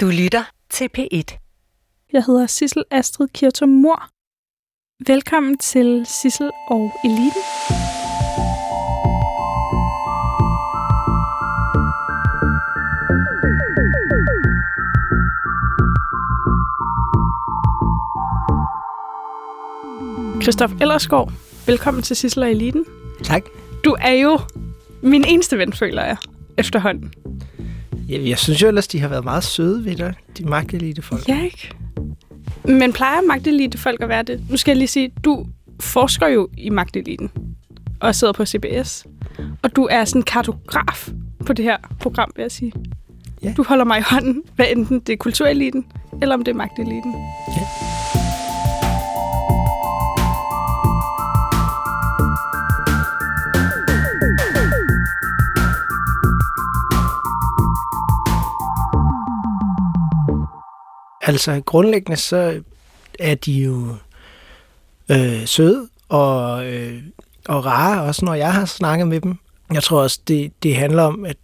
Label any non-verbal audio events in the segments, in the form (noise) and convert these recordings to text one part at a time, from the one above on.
Du lytter til P1. Jeg hedder Sissel Astrid Kirtum Mor. Velkommen til Sissel og Eliten. Christoph Ellersgaard, velkommen til Sissel og Eliten. Tak. Du er jo min eneste ven, føler jeg, efterhånden. Jeg, jeg synes jo ellers, de har været meget søde ved dig, de magtelite folk. Ja, ikke? Men plejer magtelite folk at være det? Nu skal jeg lige sige, du forsker jo i magteliten og sidder på CBS. Og du er sådan en kartograf på det her program, vil jeg sige. Ja. Du holder mig i hånden, hvad enten det er kultureliten, eller om det er magteliten. Ja. Altså grundlæggende så er de jo øh, søde og, øh, og rare, også når jeg har snakket med dem. Jeg tror også, det, det handler om, at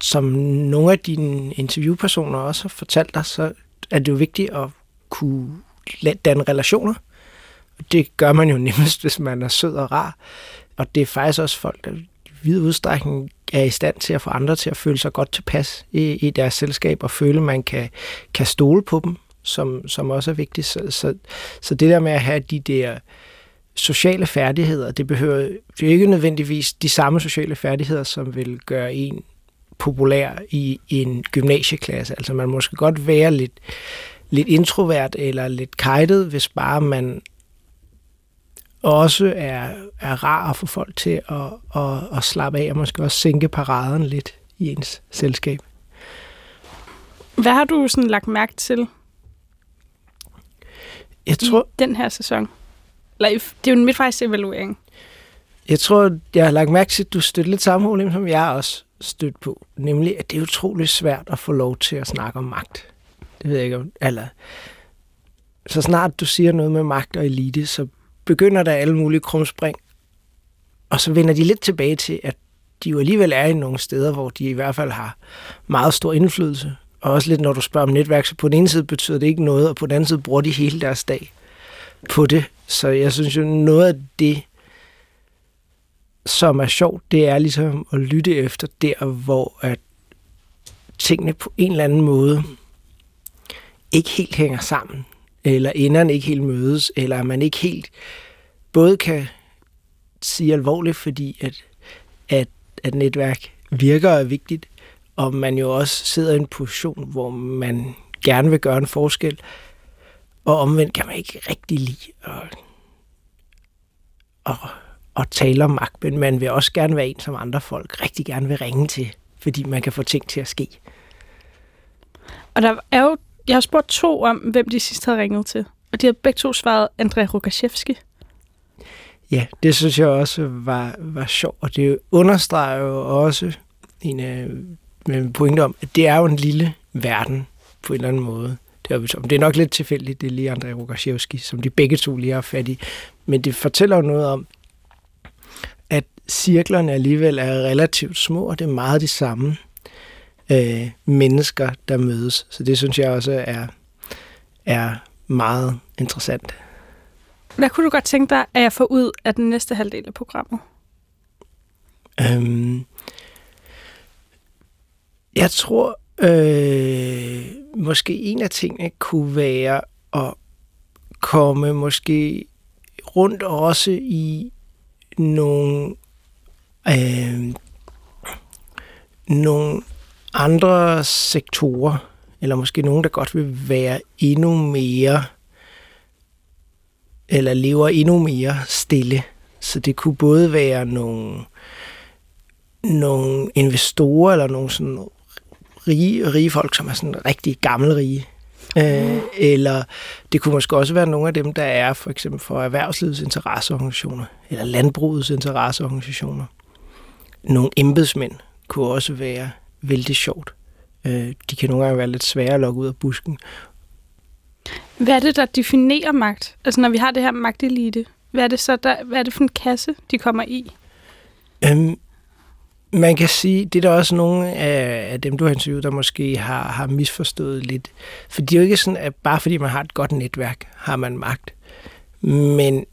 som nogle af dine interviewpersoner også har fortalt dig, så er det jo vigtigt at kunne danne relationer. Det gør man jo (laughs) nemmest, hvis man er sød og rar. Og det er faktisk også folk, der i vid udstrækning er i stand til at få andre til at føle sig godt tilpas i, i deres selskab, og føle, at man kan, kan stole på dem, som, som også er vigtigt. Så, så, så det der med at have de der sociale færdigheder, det behøver det er ikke nødvendigvis de samme sociale færdigheder, som vil gøre en populær i en gymnasieklasse. Altså man måske godt være lidt, lidt introvert eller lidt kajtet, hvis bare man også er, er rar at få folk til at, at, at slappe af, og måske også sænke paraden lidt i ens selskab. Hvad har du sådan lagt mærke til Jeg tror, i den her sæson? Eller, det er jo en midtvejsevaluering. jeg tror, jeg har lagt mærke til, at du støtter lidt samme problem, som jeg også stødt på. Nemlig, at det er utroligt svært at få lov til at snakke om magt. Det ved jeg ikke om. Eller, så snart du siger noget med magt og elite, så begynder der alle mulige krumspring. Og så vender de lidt tilbage til, at de jo alligevel er i nogle steder, hvor de i hvert fald har meget stor indflydelse. Og også lidt, når du spørger om netværk, så på den ene side betyder det ikke noget, og på den anden side bruger de hele deres dag på det. Så jeg synes jo, noget af det, som er sjovt, det er ligesom at lytte efter der, hvor at tingene på en eller anden måde ikke helt hænger sammen, eller enderne ikke helt mødes, eller at man ikke helt både kan sige alvorligt, fordi at, at, at netværk virker er vigtigt, og man jo også sidder i en position, hvor man gerne vil gøre en forskel, og omvendt kan man ikke rigtig lide at, at, at tale om magt, men man vil også gerne være en, som andre folk rigtig gerne vil ringe til, fordi man kan få ting til at ske. Og der er jo, jeg har spurgt to om, hvem de sidst havde ringet til. Og de har begge to svaret André Rukaszewski. Ja, det synes jeg også var, var sjovt, og det understreger jo også en øh, af mine pointe om, at det er jo en lille verden på en eller anden måde. Det er, det er nok lidt tilfældigt, det er lige André Rukaszewski, som de begge to lige har fat i. Men det fortæller jo noget om, at cirklerne alligevel er relativt små, og det er meget de samme øh, mennesker, der mødes. Så det synes jeg også er, er meget interessant. Hvad kunne du godt tænke dig, at jeg får ud af den næste halvdel af programmet? Øhm, jeg tror, øh, måske en af tingene kunne være at komme måske rundt også i nogle, øh, nogle andre sektorer, eller måske nogen, der godt vil være endnu mere, eller lever endnu mere stille. Så det kunne både være nogle nogle investorer eller nogle sådan rige, rige folk, som er sådan rigtig gammelrige. Øh, eller det kunne måske også være nogle af dem, der er for eksempel for erhvervslivets interesseorganisationer, eller landbrugets interesseorganisationer. Nogle embedsmænd kunne også være vældig sjovt. Øh, de kan nogle gange være lidt svære at lokke ud af busken. Hvad er det, der definerer magt? Altså når vi har det her magtelite, hvad er det så, der, hvad er det for en kasse, de kommer i? Øhm, man kan sige, det er der også nogle af, af dem, du har interviewet, der måske har, har misforstået lidt. For det er jo ikke sådan, at bare fordi man har et godt netværk, har man magt. Men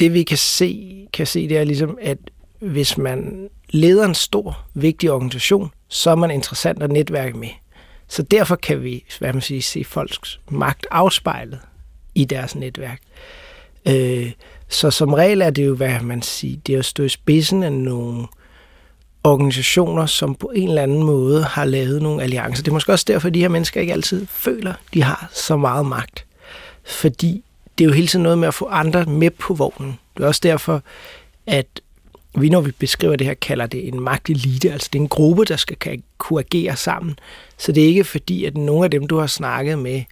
det vi kan se, kan se, det er ligesom, at hvis man leder en stor, vigtig organisation, så er man interessant at netværke med. Så derfor kan vi hvad man siger, se folks magt afspejlet i deres netværk. Øh, så som regel er det jo, hvad man siger, det er at stå i spidsen af nogle organisationer, som på en eller anden måde har lavet nogle alliancer. Det er måske også derfor, at de her mennesker ikke altid føler, de har så meget magt. Fordi det er jo hele tiden noget med at få andre med på vognen. Det er også derfor, at vi, når vi beskriver det her, kalder det en magtelite. Altså det er en gruppe, der skal kan, kunne agere sammen. Så det er ikke fordi, at nogle af dem, du har snakket med,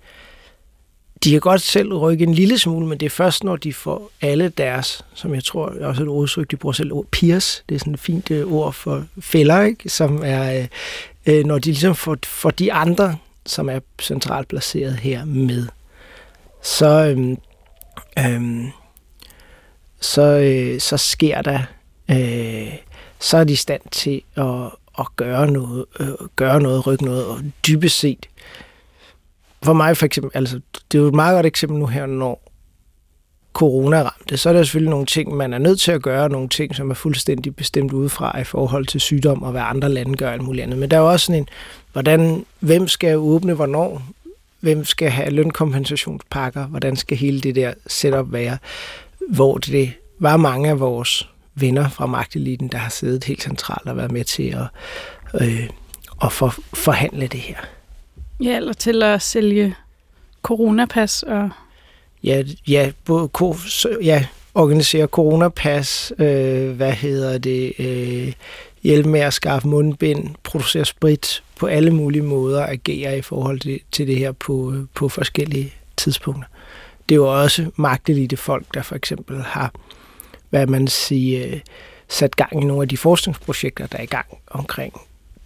de kan godt selv rykke en lille smule, men det er først, når de får alle deres, som jeg tror også er et udtryk, de bruger selv ord, peers, det er sådan et fint øh, ord for fælder, ikke? som er, øh, øh, når de ligesom får, får de andre, som er centralt placeret her med, så, øh, øh, så, øh, så sker der, øh, så er de i stand til at, at gøre noget, øh, gøre noget, rykke noget, og dybest set, for mig for eksempel, altså, det er jo et meget godt eksempel nu her, når corona ramte, så er der selvfølgelig nogle ting, man er nødt til at gøre, nogle ting, som er fuldstændig bestemt udefra i forhold til sygdom og hvad andre lande gør alt muligt andet. Men der er jo også sådan en, hvordan, hvem skal åbne hvornår? Hvem skal have lønkompensationspakker? Hvordan skal hele det der setup være? Hvor det var mange af vores venner fra magteliten, der har siddet helt centralt og været med til at, øh, at for, forhandle det her. Ja, eller til at sælge coronapas og... Ja, ja, både, ja organisere coronapas, øh, hvad hedder det, øh, hjælpe med at skaffe mundbind, producere sprit, på alle mulige måder agere i forhold til, til det her på, på forskellige tidspunkter. Det er jo også magtelite folk, der for eksempel har, hvad man siger, øh, sat gang i nogle af de forskningsprojekter, der er i gang omkring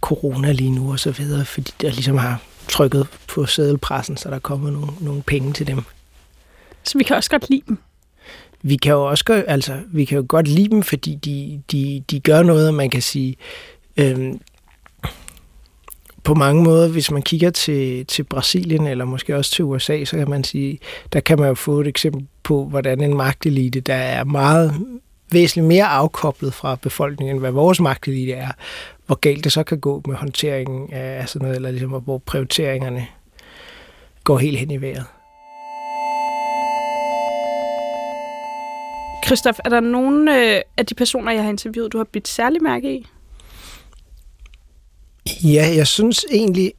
corona lige nu og så videre, fordi der ligesom har trykket på sædelpressen, så der kommer nogle, nogle penge til dem. Så vi kan også godt lide dem? Vi kan jo også gøre, altså, vi kan jo godt lide dem, fordi de, de, de gør noget, man kan sige, øhm, på mange måder, hvis man kigger til, til Brasilien eller måske også til USA, så kan man sige, der kan man jo få et eksempel på, hvordan en magtelite, der er meget væsentligt mere afkoblet fra befolkningen, end hvad vores magtelite er, hvor galt det så kan gå med håndteringen af sådan noget, eller ligesom, hvor prioriteringerne går helt hen i vejret. Christoph, er der nogen øh, af de personer, jeg har interviewet, du har bidt særlig mærke i? Ja, jeg synes egentlig,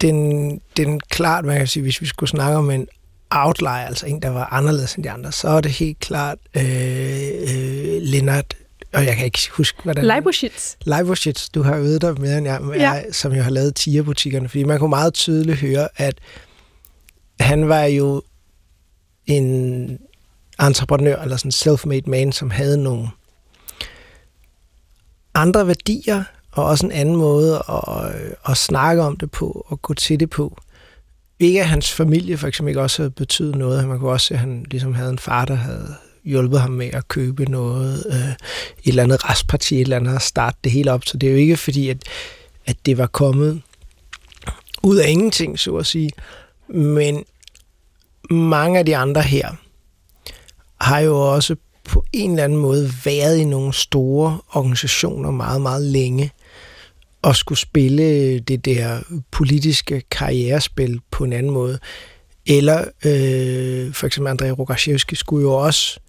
den, den klart, man kan sige, hvis vi skulle snakke om en outlier, altså en, der var anderledes end de andre, så er det helt klart øh, øh, Lennart og jeg kan ikke huske, hvordan... Leiboschitz. Leiboschitz, du har øvet dig mere end jeg, ja. som jo har lavet tierbutikkerne, fordi man kunne meget tydeligt høre, at han var jo en entreprenør, eller sådan en self-made man, som havde nogle andre værdier, og også en anden måde at, at snakke om det på, og gå til det på. Ikke at hans familie for eksempel ikke også havde betydet noget. Man kunne også se, at han ligesom havde en far, der havde hjulpet ham med at købe noget, øh, et eller andet restparti, et eller andet at starte det hele op. Så det er jo ikke fordi, at, at det var kommet ud af ingenting, så at sige. Men mange af de andre her har jo også på en eller anden måde været i nogle store organisationer meget, meget længe at skulle spille det der politiske karrierespil på en anden måde. Eller øh, for eksempel André Rogaszewski skulle jo også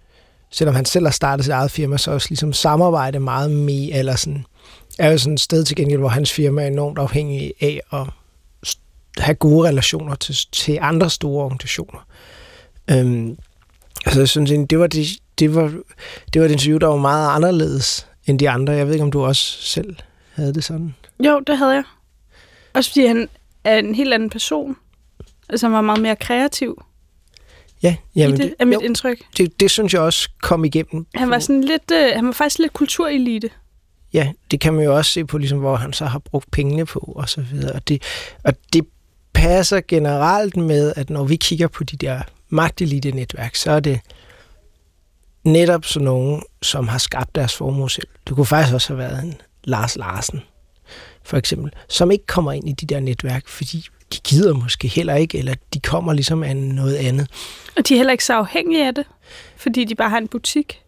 selvom han selv har startet sit eget firma, så også ligesom samarbejde meget med, eller sådan, er jo sådan et sted til gengæld, hvor hans firma er enormt afhængig af at have gode relationer til, til andre store organisationer. Øhm, altså jeg synes det var det, det var, det var et interview, der var meget anderledes end de andre. Jeg ved ikke, om du også selv havde det sådan? Jo, det havde jeg. Også fordi han er en helt anden person. Altså han var meget mere kreativ. Ja, jamen, det, er mit jo, indtryk. Det, det synes jeg også kom igennem. Han var sådan lidt, øh, han var faktisk lidt kulturelite. Ja, det kan man jo også se på, ligesom, hvor han så har brugt pengene på, og så videre. Og det, og det passer generelt med, at når vi kigger på de der magtelite-netværk, så er det netop sådan nogen, som har skabt deres formue selv. Det kunne faktisk også have været en Lars Larsen, for eksempel, som ikke kommer ind i de der netværk, fordi de gider måske heller ikke, eller de kommer ligesom af noget andet. Og de er heller ikke så afhængige af det, fordi de bare har en butik.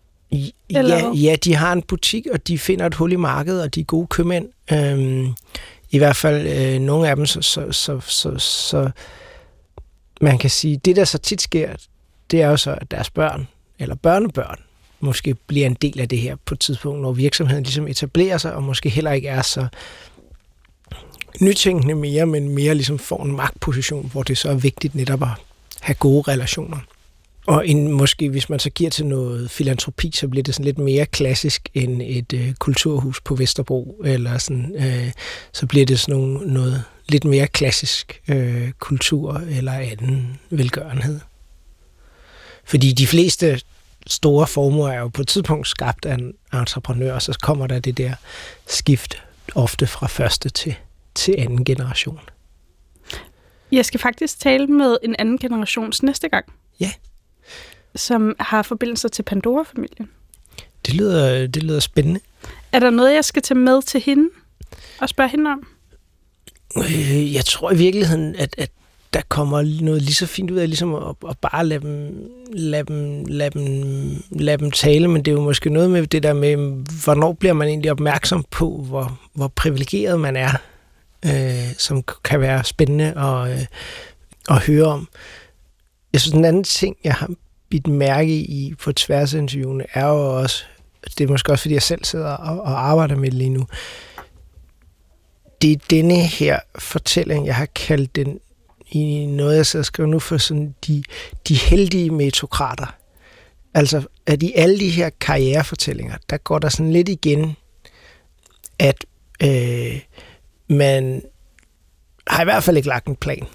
Eller Ja, hvad? ja, de har en butik, og de finder et hul i markedet, og de er gode købmænd. Øhm, I hvert fald øh, nogle af dem, så, så, så, så, så man kan sige, det der så tit sker, det er jo så, at deres børn, eller børnebørn, måske bliver en del af det her på et tidspunkt, når virksomheden ligesom etablerer sig, og måske heller ikke er så nytænkende mere, men mere ligesom får en magtposition, hvor det så er vigtigt netop at have gode relationer. Og en, måske hvis man så giver til noget filantropi, så bliver det sådan lidt mere klassisk end et øh, kulturhus på Vesterbro, eller sådan, øh, så bliver det sådan nogle, noget lidt mere klassisk øh, kultur eller anden velgørenhed. Fordi de fleste store formuer er jo på et tidspunkt skabt af en entreprenør, og så kommer der det der skift ofte fra første til, til anden generation. Jeg skal faktisk tale med en anden generations næste gang. Ja. Som har forbindelser til Pandora-familien. Det lyder, det lyder spændende. Er der noget, jeg skal tage med til hende og spørge hende om? Øh, jeg tror i virkeligheden, at, at der kommer noget lige så fint ud af ligesom at, at bare lade dem, lade, dem, lade, dem, lade dem tale, men det er jo måske noget med det der med, hvornår bliver man egentlig opmærksom på, hvor, hvor privilegeret man er, øh, som kan være spændende at, øh, at høre om. Jeg synes, den anden ting, jeg har bidt mærke i på tværs af interviewene, er jo også, det er måske også, fordi jeg selv sidder og, og arbejder med det lige nu, det er denne her fortælling, jeg har kaldt den i noget, jeg sidder og skriver nu for sådan de, de heldige metokrater. Altså, at i alle de her karrierefortællinger, der går der sådan lidt igen, at øh, man har i hvert fald ikke lagt en plan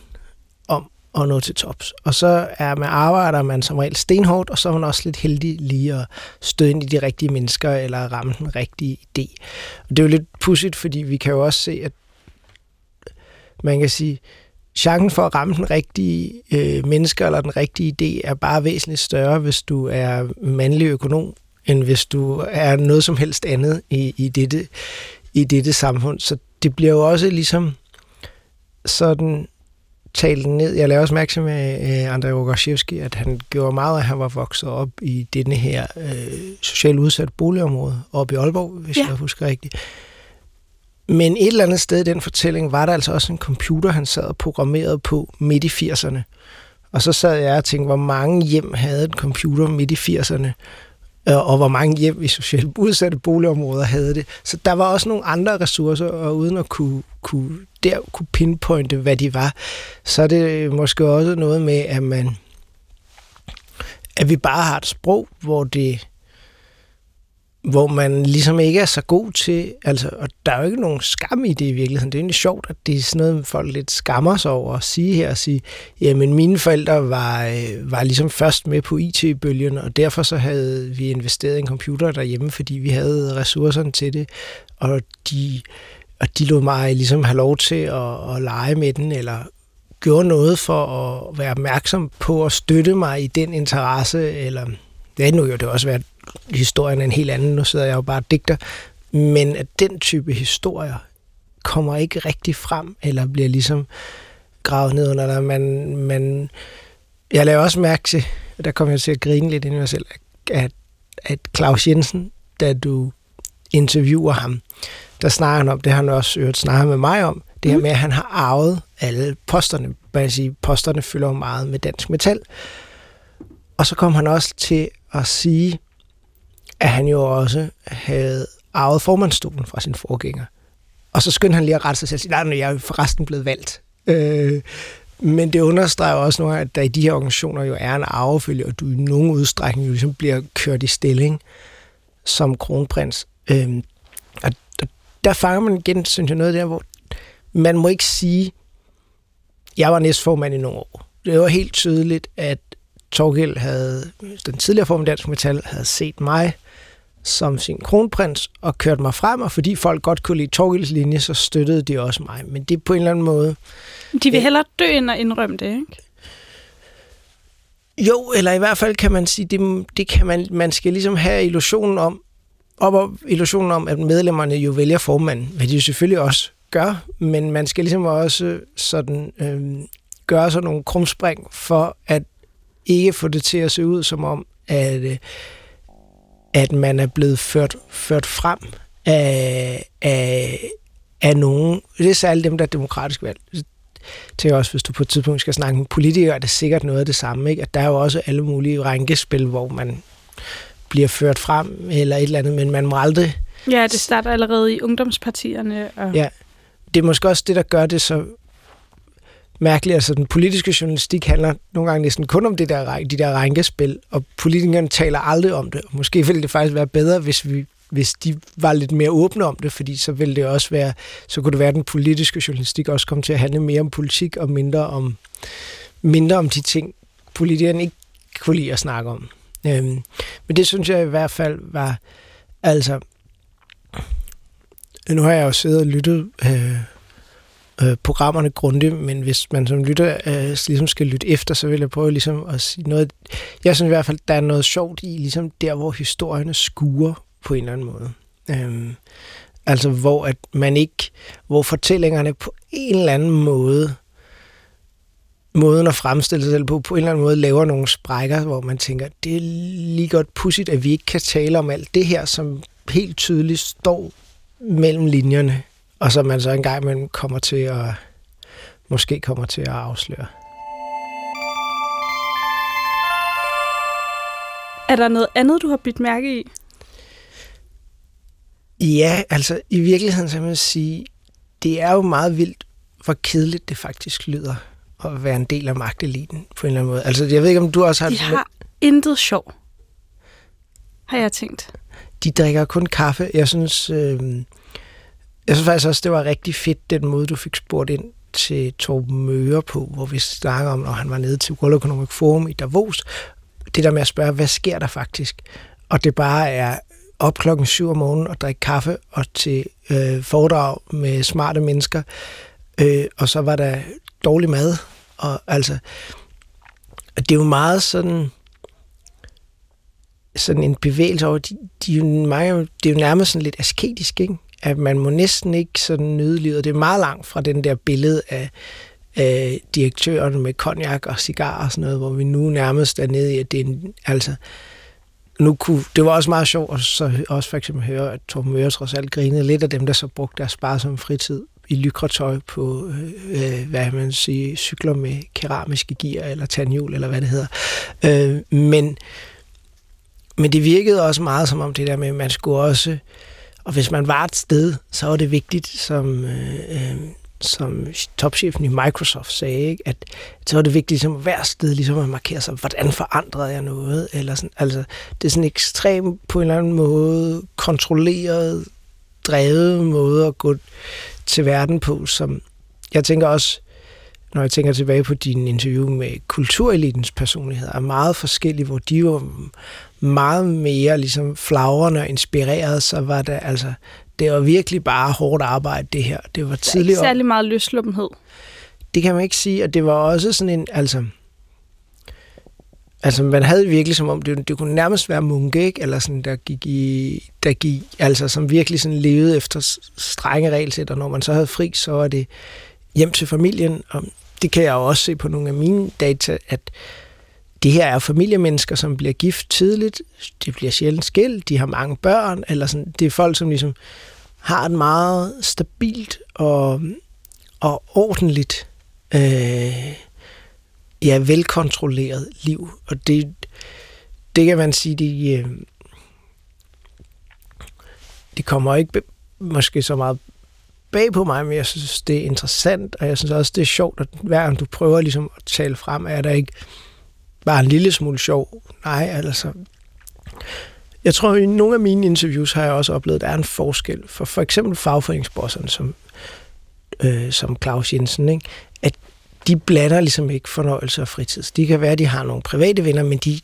om at nå til tops. Og så er man arbejder man som regel stenhårdt, og så er man også lidt heldig lige at støde ind i de rigtige mennesker, eller ramme den rigtige idé. Og det er jo lidt pudsigt, fordi vi kan jo også se, at man kan sige, chancen for at ramme den rigtige øh, mennesker eller den rigtige idé er bare væsentligt større, hvis du er mandlig økonom, end hvis du er noget som helst andet i, i, dette, i dette samfund. Så det bliver jo også ligesom sådan talt ned. Jeg lavede også mærke til med øh, Andrei Rogoshevski, at han gjorde meget, at han var vokset op i denne her øh, socialt udsatte boligområde oppe i Aalborg, hvis Ja. jeg husker rigtigt. Men et eller andet sted i den fortælling var der altså også en computer, han sad og programmerede på midt i 80'erne. Og så sad jeg og tænkte, hvor mange hjem havde en computer midt i 80'erne, øh, Øh, og hvor mange hjem i socialt udsatte boligområder havde det. Så der var også nogle andre ressourcer, og uden at kunne, kunne, der kunne pinpointe, hvad de var, så er det måske også noget med, at man at vi bare har et sprog, hvor det hvor man ligesom ikke er så god til, altså, og der er jo ikke nogen skam i det i virkeligheden. Det er egentlig sjovt, at det er sådan noget, folk lidt skammer sig over at sige her, og sige, jamen mine forældre var, øh, var ligesom først med på IT-bølgen, og derfor så havde vi investeret i en computer derhjemme, fordi vi havde ressourcerne til det, og de, og de lod mig ligesom have lov til at, at lege med den, eller gjorde noget for at være opmærksom på at støtte mig i den interesse, eller det nu jo det også været historien er en helt anden, nu sidder jeg jo bare digter, men at den type historier kommer ikke rigtig frem, eller bliver ligesom gravet ned under, eller man, man jeg laver også mærke til, og der kommer jeg til at grine lidt ind i mig selv, at, at Claus Jensen, da du interviewer ham, der snakker han om, det har han også øvrigt snakket med mig om, det her med, at han har arvet alle posterne. Man kan sige, posterne fylder jo meget med dansk metal. Og så kom han også til at sige, at han jo også havde arvet formandstolen fra sin forgænger. Og så skyndte han lige at rette sig selv og sige, nej, jeg er jeg jo forresten blevet valgt. Øh, men det understreger også noget, at der i de her organisationer jo er en arvefølge, og du i nogen udstrækning jo ligesom bliver kørt i stilling som kronprins. Øh, og og der fanger man igen, synes jeg, noget der, hvor man må ikke sige, jeg var næstformand i nogle år. Det var helt tydeligt, at Torgild havde, den tidligere formand Dansk Metal, havde set mig som sin kronprins og kørt mig frem, og fordi folk godt kunne lide Torgilds linje, så støttede de også mig. Men det er på en eller anden måde... De vil hellere dø, end at indrømme det, ikke? Jo, eller i hvert fald kan man sige, det, det kan man, man skal ligesom have illusionen om, op og illusionen om, at medlemmerne jo vælger formanden, hvad de jo selvfølgelig også gør, men man skal ligesom også sådan øh, gøre sådan nogle krumspring for at ikke få det til at se ud som om, at, øh, at man er blevet ført, ført frem af, af, af nogen. Det er særligt dem, der er demokratisk valgt. Til også, hvis du på et tidspunkt skal snakke med politikere, er det sikkert noget af det samme. Ikke? At der er jo også alle mulige rænkespil, hvor man bliver ført frem eller et eller andet, men man må aldrig... Ja, det starter allerede i ungdomspartierne. Og... Ja, det er måske også det, der gør det så mærkeligt. Altså, den politiske journalistik handler nogle gange næsten kun om det der, de der rænkespil, og politikerne taler aldrig om det. Og måske ville det faktisk være bedre, hvis vi hvis de var lidt mere åbne om det, fordi så ville det også være, så kunne det være, at den politiske journalistik også kom til at handle mere om politik og mindre om, mindre om de ting, politikerne ikke kunne lide at snakke om. Øhm, men det synes jeg i hvert fald var, altså, nu har jeg jo siddet og lyttet øh, øh, programmerne grundigt, men hvis man som lytter øh, ligesom skal lytte efter, så vil jeg prøve ligesom at sige noget. Jeg synes i hvert fald, der er noget sjovt i, ligesom der, hvor historierne skuer på en eller anden måde. Øhm, altså hvor at man ikke, hvor fortællingerne på en eller anden måde, måden at fremstille sig selv på, på en eller anden måde laver nogle sprækker, hvor man tænker, det er lige godt pudsigt, at vi ikke kan tale om alt det her, som helt tydeligt står mellem linjerne, og som man så engang imellem kommer til at, måske kommer til at afsløre. Er der noget andet, du har bidt mærke i? Ja, altså i virkeligheden så man sige, det er jo meget vildt, hvor kedeligt det faktisk lyder at være en del af magteliten på en eller anden måde. Altså jeg ved ikke, om du også har... De har intet sjov, har jeg tænkt. De drikker kun kaffe. Jeg synes, øh, jeg synes faktisk også, det var rigtig fedt, den måde, du fik spurgt ind til Torben Møre på, hvor vi snakker om, når han var nede til World Economic Forum i Davos, det der med at spørge, hvad sker der faktisk? Og det bare er op klokken 7 om morgenen og drikke kaffe og til øh, foredrag med smarte mennesker. Øh, og så var der dårlig mad. Og altså, det er jo meget sådan sådan en bevægelse over, de, de er jo meget, det er jo nærmest sådan lidt asketisk, ikke? At man må næsten ikke sådan nyde livet. Det er meget langt fra den der billede af, øh, direktøren med konjak og cigar og sådan noget, hvor vi nu nærmest er nede i, at det er en, altså, nu kunne, det var også meget sjovt at så også for eksempel høre, at Torben Møre trods alt grinede lidt af dem, der så brugte deres sparsomme fritid i lykretøj på, øh, øh hvad man siger, cykler med keramiske gear eller tandhjul, eller hvad det hedder. Øh, men, men det virkede også meget som om det der med, at man skulle også, og hvis man var et sted, så var det vigtigt, som, øh, øh, som topchefen i Microsoft sagde, ikke? at så var det vigtigt ligesom, at hver sted ligesom at markere sig, hvordan forandrede jeg noget? Eller sådan, altså, det er sådan en ekstrem, på en eller anden måde, kontrolleret, drevet måde at gå til verden på, som jeg tænker også, når jeg tænker tilbage på din interview med kulturelitens personligheder, er meget forskellige, hvor de var meget mere ligesom flagrende og inspireret, så var det altså det var virkelig bare hårdt arbejde, det her. Det var tidligere... Der er ikke særlig meget løslummenhed. Det kan man ikke sige, og det var også sådan en, altså... Altså, man havde virkelig som om, det, det kunne nærmest være munke, ikke? Eller sådan, der gik i, der gik, altså som virkelig sådan levede efter strenge regelsæt, og når man så havde fri, så var det hjem til familien, og det kan jeg jo også se på nogle af mine data, at det her er familiemennesker, som bliver gift tidligt, de bliver sjældent skilt, de har mange børn, eller sådan, det er folk, som ligesom har et meget stabilt og, og ordentligt, øh, ja, velkontrolleret liv. Og det, det kan man sige, de, øh, de kommer ikke måske så meget bag på mig, men jeg synes, det er interessant, og jeg synes også, det er sjovt, at hver gang du prøver ligesom at tale frem, er der ikke bare en lille smule sjov. Nej, altså... Jeg tror, i nogle af mine interviews har jeg også oplevet, at der er en forskel. For for eksempel fagforeningsbosserne, som, øh, som Claus Jensen, ikke? at de blander ligesom ikke fornøjelse og fritid. De kan være, at de har nogle private venner, men de,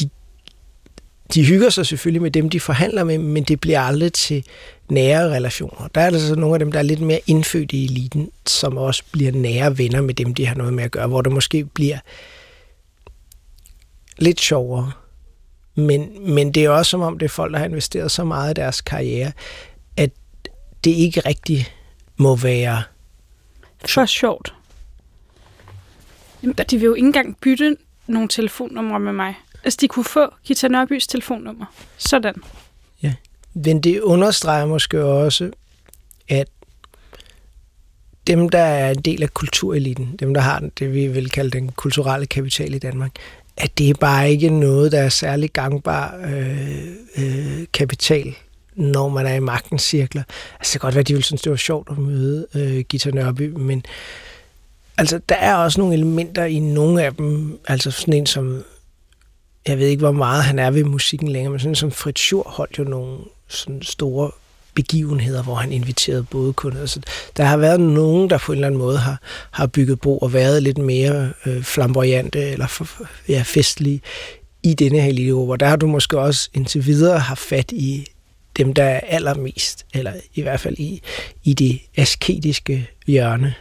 de, de hygger sig selvfølgelig med dem, de forhandler med, men det bliver aldrig til nære relationer. Der er altså nogle af dem, der er lidt mere indfødt i eliten, som også bliver nære venner med dem, de har noget med at gøre, hvor det måske bliver lidt sjovere, Men, men det er også som om, det er folk, der har investeret så meget i deres karriere, at det ikke rigtig må være... For sjovt. Jamen, de vil jo ikke engang bytte nogle telefonnumre med mig. Altså, de kunne få Gita Nørbys telefonnummer. Sådan. Ja. Men det understreger måske også, at dem, der er en del af kultureliten, dem, der har det, vi vil kalde den kulturelle kapital i Danmark, at det er bare ikke noget, der er særlig gangbar øh, øh, kapital, når man er i magtens cirkler. Altså, det kan godt være, at de ville synes, det var sjovt at møde øh, Gita Nørby, men altså, der er også nogle elementer i nogle af dem, altså sådan en som, jeg ved ikke, hvor meget han er ved musikken længere, men sådan som Fritz Schur holdt jo nogle sådan store begivenheder, hvor han inviterede både kunder. Så der har været nogen, der på en eller anden måde har, har bygget bro og været lidt mere øh, flamboyante eller ja, festlige i denne her lille hvor Der har du måske også indtil videre haft fat i dem, der er allermest, eller i hvert fald i, i det asketiske hjørne.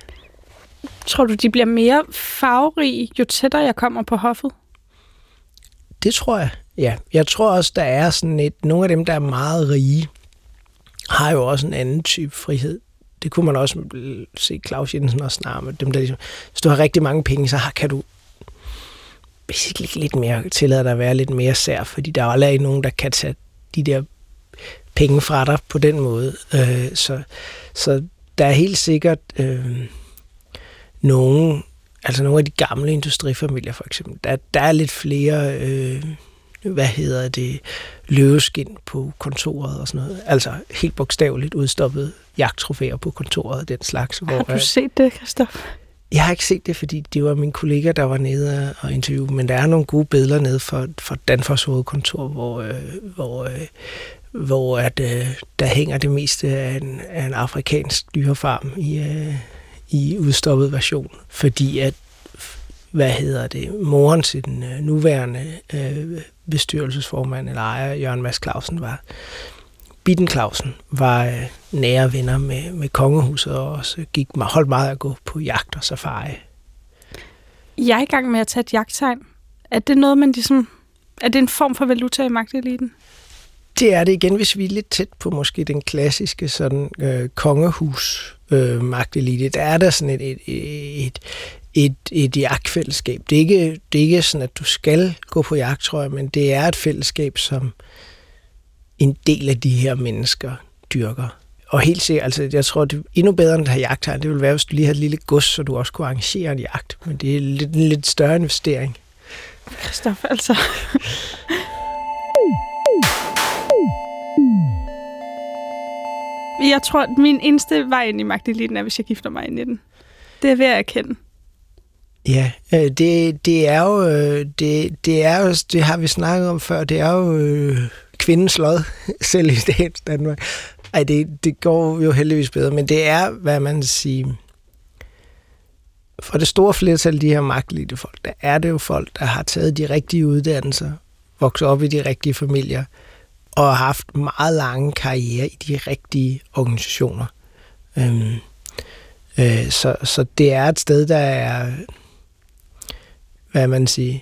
Tror du, de bliver mere farverige, jo tættere jeg kommer på hoffet? Det tror jeg, ja. Jeg tror også, der er sådan et, nogle af dem, der er meget rige, har jo også en anden type frihed. Det kunne man også se Claus Jensen og snart med dem, der ligesom, hvis du har rigtig mange penge, så har, kan du basically lidt mere tillade dig at være lidt mere sær, fordi der er aldrig nogen, der kan tage de der penge fra dig på den måde. Øh, så, så der er helt sikkert øh, nogen, altså nogle af de gamle industrifamilier for eksempel, der, der er lidt flere øh, hvad hedder det, løveskin på kontoret og sådan noget. Altså helt bogstaveligt udstoppet jagttrofæer på kontoret og den slags. Hvor, har du set det, Christoph? Jeg har ikke set det, fordi det var min kollega, der var nede og interviewe, men der er nogle gode billeder nede for, for Danfors hovedkontor, hvor, øh, hvor, øh, hvor at, øh, der hænger det meste af en, af en afrikansk dyrefarm i, øh, i udstoppet version, fordi at hvad hedder det, moren til den øh, nuværende øh, bestyrelsesformand eller ejer, Jørgen Mads Clausen, var Bitten Clausen, var øh, nære venner med, med kongehuset og også gik, holdt meget at gå på jagt og safari. Jeg er i gang med at tage et jagttegn. Er det noget, man ligesom... Er det en form for valuta i magteliten? Det er det igen, hvis vi er lidt tæt på måske den klassiske sådan øh, kongehus øh, magtelite. Der er der sådan et, et, et, et, et jagtfællesskab. Det er, ikke, det er ikke sådan, at du skal gå på jagt, tror jeg, men det er et fællesskab, som en del af de her mennesker dyrker. Og helt sikkert, altså jeg tror, det er endnu bedre end at have jagttegn, det ville være, hvis du lige havde et lille gods, så du også kunne arrangere en jagt. Men det er lidt, en lidt større investering. Christoph, altså. Jeg tror, at min eneste vej ind i magteliten er, hvis jeg gifter mig i 19. Det er ved at erkende. Ja, øh, det, det er jo, øh, det, det er jo, det har vi snakket om før, det er jo øh, kvindens lod, (laughs) selv i dagens Danmark. Ej, det, det går jo heldigvis bedre, men det er, hvad man siger, for det store flertal af de her magtlige folk, der er det jo folk, der har taget de rigtige uddannelser, vokset op i de rigtige familier, og har haft meget lange karriere i de rigtige organisationer. Øhm, øh, så, så det er et sted, der er hvad man siger,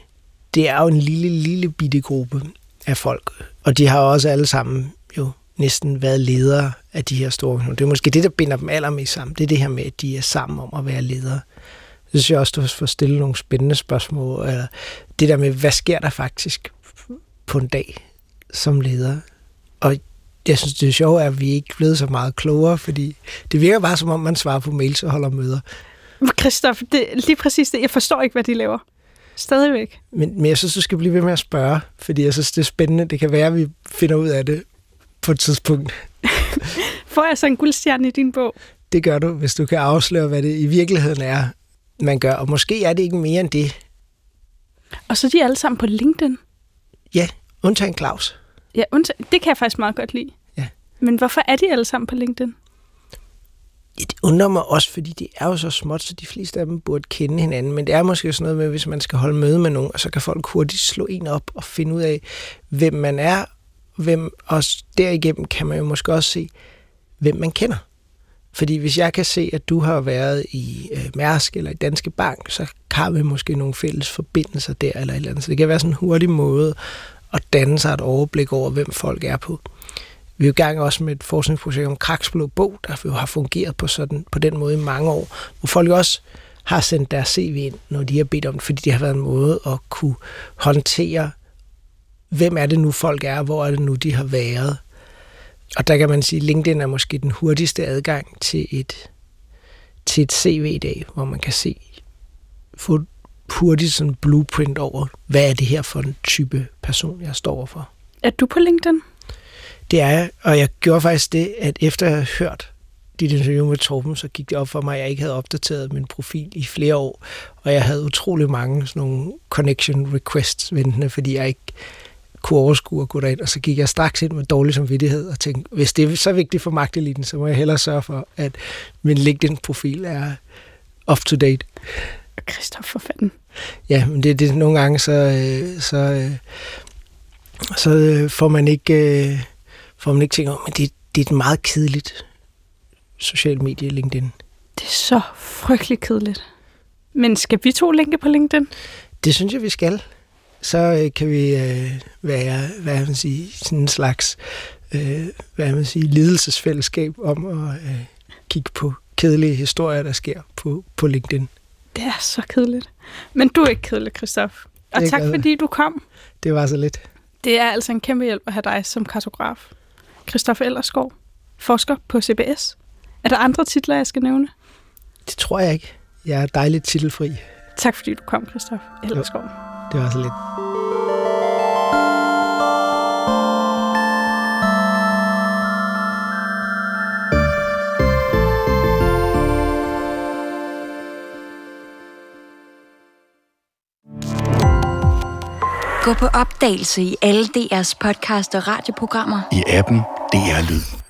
det er jo en lille, lille bitte gruppe af folk. Og de har også alle sammen jo næsten været ledere af de her store Det er måske det, der binder dem allermest sammen. Det er det her med, at de er sammen om at være ledere. Så synes jeg også, du får stillet nogle spændende spørgsmål. Eller det der med, hvad sker der faktisk på en dag som leder? Og jeg synes, det er sjovt, at vi ikke er blevet så meget klogere, fordi det virker bare, som om man svarer på mails og holder møder. Christoph, det er lige præcis det. Jeg forstår ikke, hvad de laver. Stadigvæk. Men, men jeg synes, du skal blive ved med at spørge, fordi jeg synes, det er spændende. Det kan være, at vi finder ud af det på et tidspunkt. (laughs) Får jeg så en guldstjerne i din bog? Det gør du, hvis du kan afsløre, hvad det i virkeligheden er, man gør. Og måske er det ikke mere end det. Og så er de alle sammen på LinkedIn? Ja, undtagen Claus. Ja, undtagen. det kan jeg faktisk meget godt lide. Ja. Men hvorfor er de alle sammen på LinkedIn? Det undrer mig også, fordi det er jo så småt, så de fleste af dem burde kende hinanden. Men det er måske sådan noget med, hvis man skal holde møde med nogen, og så kan folk hurtigt slå en op og finde ud af, hvem man er, hvem, og derigennem kan man jo måske også se, hvem man kender. Fordi hvis jeg kan se, at du har været i øh, Mærsk eller i Danske Bank, så har vi måske nogle fælles forbindelser der eller et eller andet. Så det kan være sådan en hurtig måde at danne sig et overblik over, hvem folk er på. Vi er jo i gang også med et forskningsprojekt om Kraksblå Bog, der jo har fungeret på, sådan, på den måde i mange år, hvor folk også har sendt deres CV ind, når de har bedt om det, fordi det har været en måde at kunne håndtere, hvem er det nu folk er, hvor er det nu de har været. Og der kan man sige, at LinkedIn er måske den hurtigste adgang til et, til et CV i dag, hvor man kan se, få hurtigt sådan blueprint over, hvad er det her for en type person, jeg står for. Er du på LinkedIn? Det er jeg, og jeg gjorde faktisk det, at efter jeg havde hørt dit interview med Torben, så gik det op for mig, at jeg ikke havde opdateret min profil i flere år, og jeg havde utrolig mange sådan nogle connection requests ventende, fordi jeg ikke kunne overskue at gå derind, og så gik jeg straks ind med dårlig samvittighed og tænkte, hvis det er så vigtigt for magteliten, så må jeg hellere sørge for, at min LinkedIn-profil er up to date. Christoph, for fanden. Ja, men det er det, nogle gange, så, øh, så, øh, så øh, får man ikke, får man ikke tænkt om, men det, det er et meget kedeligt social medie, LinkedIn. Det er så frygteligt kedeligt. Men skal vi to linke på LinkedIn? Det synes jeg, vi skal. Så øh, kan vi øh, være, hvad man sige, sådan en slags øh, hvad man sige, lidelsesfællesskab om at øh, kigge på kedelige historier, der sker på, på LinkedIn. Det er så kedeligt. Men du er ikke kedelig, Christoph. Og tak fordi du kom. Det var så lidt. Det er altså en kæmpe hjælp at have dig som kartograf. Christoph Ellerskov, forsker på CBS. Er der andre titler, jeg skal nævne? Det tror jeg ikke. Jeg er dejligt titelfri. Tak fordi du kom, Christoph Ellerskov. Det var så lidt. Gå på opdagelse i alle DR's podcast og radioprogrammer. I appen DR Lyd.